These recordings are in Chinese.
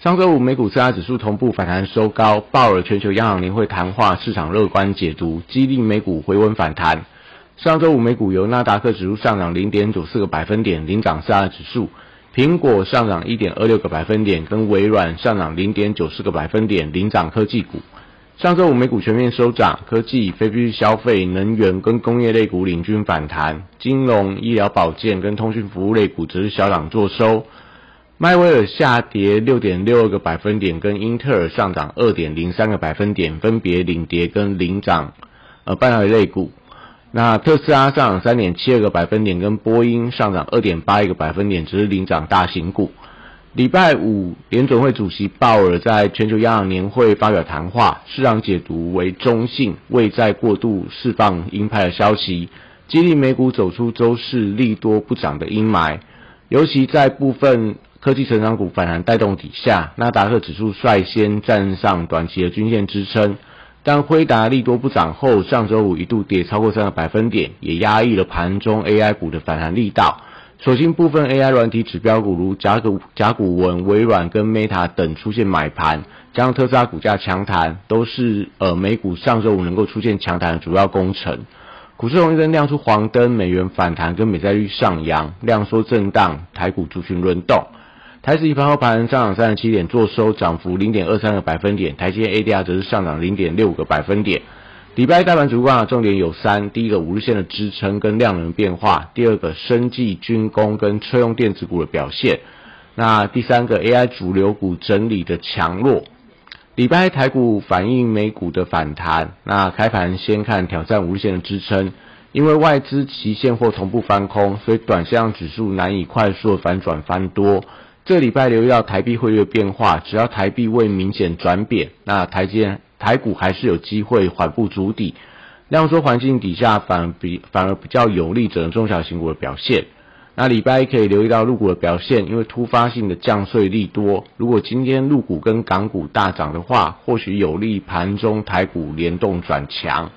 上周五美股四大指数同步反弹收高，鲍尔全球央行年会谈话市场乐观解读，激励美股回温反弹。上周五美股由纳达克指数上涨零点九四个百分点领涨四大指数，苹果上涨一点二六个百分点，跟微软上涨零点九四个百分点领涨科技股。上周五美股全面收涨，科技、非必需消费、能源跟工业类股领军反弹，金融、医疗保健跟通讯服务类股则是小涨作收。迈威尔下跌六点六二个百分点，跟英特尔上涨二点零三个百分点，分别领跌跟领涨，呃，半导体类股。那特斯拉上涨三点七二个百分点，跟波音上涨二点八一个百分点，只是领涨大型股。礼拜五，联准会主席鲍尔在全球央行年会发表谈话，市场解读为中性，未再过度释放鹰派的消息，激励美股走出周市利多不涨的阴霾，尤其在部分。科技成长股反弹带动底下，纳达克指数率先站上短期的均线支撑，但辉达利多不涨后，上周五一度跌超过三个百分点，也压抑了盘中 AI 股的反弹力道。所幸部分 AI 软体指标股如甲骨甲骨文、微软跟 Meta 等出现买盘，加上特斯拉股价强弹，都是呃美股上周五能够出现强弹的主要功臣。股市红绿灯亮出黄灯，美元反弹跟美债率上扬，量缩震荡，台股族群轮动。台指一盘后盘上涨三十七点，做收涨幅零点二三个百分点。台积 ADR 则是上涨零点六个百分点。礼拜大盘主观重点有三：第一个五日线的支撑跟量能变化；第二个生技、军工跟车用电子股的表现；那第三个 AI 主流股整理的强弱。礼拜台股反映美股的反弹，那开盘先看挑战五日线的支撑，因为外资期现货同步翻空，所以短线指数难以快速反转翻多。这礼拜留意到台币汇率变化，只要台币未明显转贬，那台积台股还是有机会缓步筑底。量缩环境底下，反比反而比较有利整个中小型股的表现。那礼拜一可以留意到入股的表现，因为突发性的降税利多。如果今天入股跟港股大涨的话，或许有利盘中台股联动转强。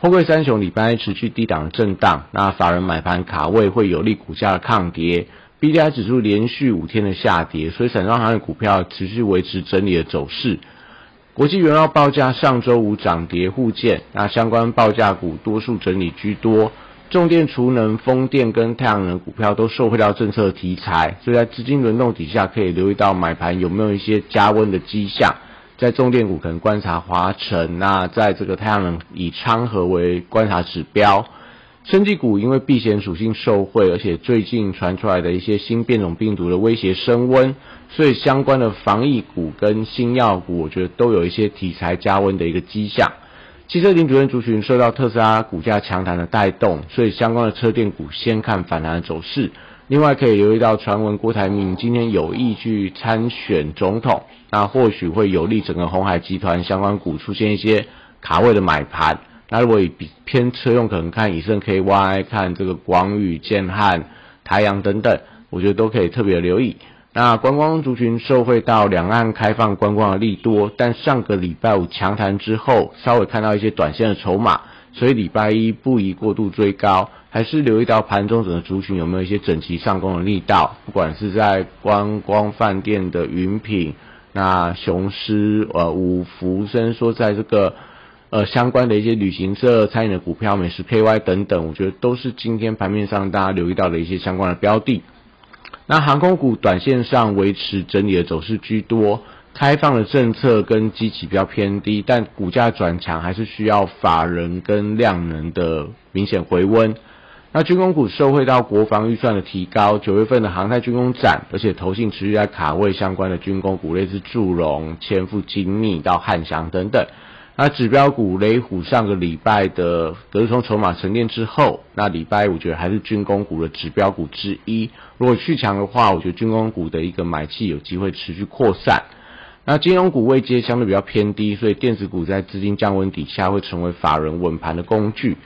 货柜三雄礼拜一持续低档震荡，那法人买盘卡位会有利股价的抗跌。B D I 指数连续五天的下跌，所以散装行业股票持续维持整理的走势。国际原料报价上周五涨跌互见，那相关报价股多数整理居多。重电、储能、风电跟太阳能股票都受惠到政策题材，所以在资金轮动底下，可以留意到买盘有没有一些加温的迹象。在重电股可能观察华晨，那在这个太阳能以昌河为观察指标。生技股因为避险属性受惠，而且最近传出来的一些新变种病毒的威胁升温，所以相关的防疫股跟新药股，我觉得都有一些题材加温的一个迹象。汽车零组件族群受到特斯拉股价强弹的带动，所以相关的车电股先看反弹的走势。另外可以留意到传闻郭台铭今天有意去参选总统，那或许会有利整个红海集团相关股出现一些卡位的买盘。那如果比偏车用，可能看以盛 KY，看这个广宇、建汉、台阳等等，我觉得都可以特别留意。那观光族群受惠到两岸开放观光的利多，但上个礼拜五强谈之后，稍微看到一些短线的筹码，所以礼拜一不宜过度追高，还是留意到盘中整个族群有没有一些整齐上攻的力道，不管是在观光饭店的云品，那雄狮、呃五福，虽然说在这个。呃，相关的一些旅行社、餐饮的股票、美食 KY 等等，我觉得都是今天盘面上大家留意到的一些相关的标的。那航空股短线上维持整理的走势居多，开放的政策跟基期比较偏低，但股价转强还是需要法人跟量能的明显回温。那军工股受惠到国防预算的提高，九月份的航太军工展，而且投信持续在卡位相关的军工股，类似祝融、千富精密到汉翔等等。那指标股雷虎上个礼拜的隔日冲筹码沉淀之后，那礼拜我觉得还是军工股的指标股之一。如果续强的话，我觉得军工股的一个买气有机会持续扩散。那金融股位阶相对比较偏低，所以电子股在资金降温底下会成为法人稳盘的工具。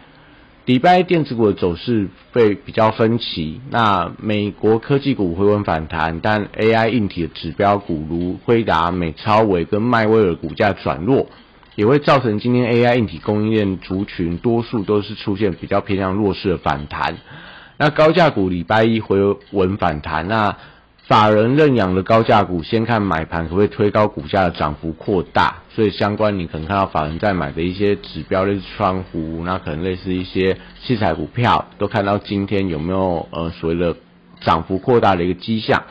礼拜电子股的走势会比较分歧。那美国科技股回稳反弹，但 AI 硬体的指标股如辉达、美超伟跟迈威尔股价转弱，也会造成今天 AI 硬体供应链族群多数都是出现比较偏向弱势的反弹。那高价股礼拜一回稳反弹，那。法人认养的高价股，先看买盘可不可以推高股价的涨幅扩大，所以相关你可能看到法人在买的一些指标类似窗户，那可能类似一些器材股票，都看到今天有没有呃所谓的涨幅扩大的一个迹象。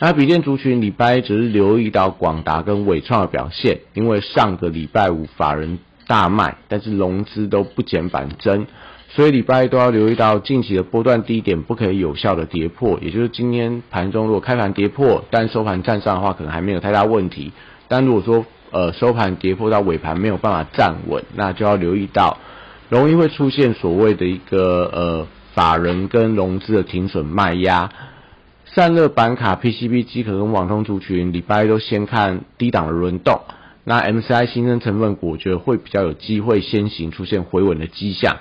那笔电族群礼拜只是留意到广达跟伟创的表现，因为上个礼拜五法人大卖，但是融资都不减反增。所以礼拜一都要留意到近期的波段低点不可以有效的跌破，也就是今天盘中如果开盘跌破，但收盘站上的话，可能还没有太大问题。但如果说呃收盘跌破到尾盘没有办法站稳，那就要留意到容易会出现所谓的一个呃法人跟融资的停损卖压。散热板卡、PCB 机壳跟网通族群礼拜一都先看低档的轮动，那 MCI 新增成分股我觉得会比较有机会先行出现回稳的迹象。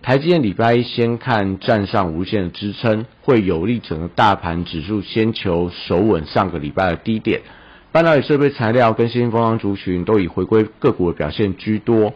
台积电礼拜一先看站上无限的支撑，会有利整个大盘指数先求守稳上个礼拜的低点。半导体设备材料跟新兴风光族群都以回归个股的表现居多。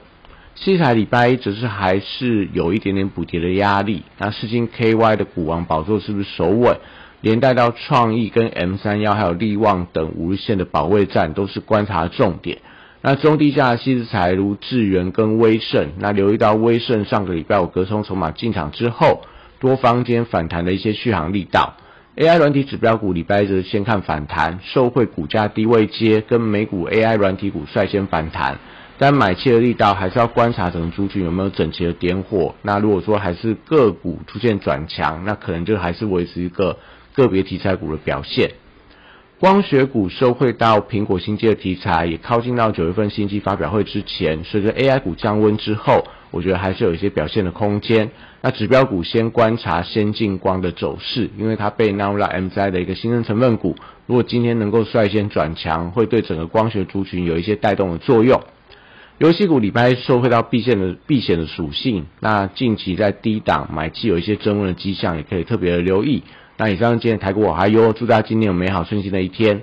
西台礼拜一则是还是有一点点补跌的压力。那世金 KY 的股王宝座是不是守稳？连带到创意跟 M 三幺还有利旺等五日线的保卫战都是观察重点。那中低价的细资材如智源跟威盛，那留意到威盛上个礼拜五隔冲筹码进场之后，多方间反弹的一些续航力道。AI 软体指标股礼拜一则先看反弹，受惠股价低位接，跟美股 AI 软体股率先反弹，但买气的力道还是要观察整个族群有没有整齐的点火。那如果说还是个股出现转强，那可能就还是维持一个个别题材股的表现。光学股收汇到苹果新机的题材，也靠近到九月份新机发表会之前，随着 AI 股降温之后，我觉得还是有一些表现的空间。那指标股先观察先进光的走势，因为它被纳入了 MZI 的一个新增成分股。如果今天能够率先转强，会对整个光学族群有一些带动的作用。游戏股礼拜收汇到避险的避险的属性，那近期在低档买气有一些增温的迹象，也可以特别的留意。那以上今天台股还有，祝大家今天有美好顺心的一天。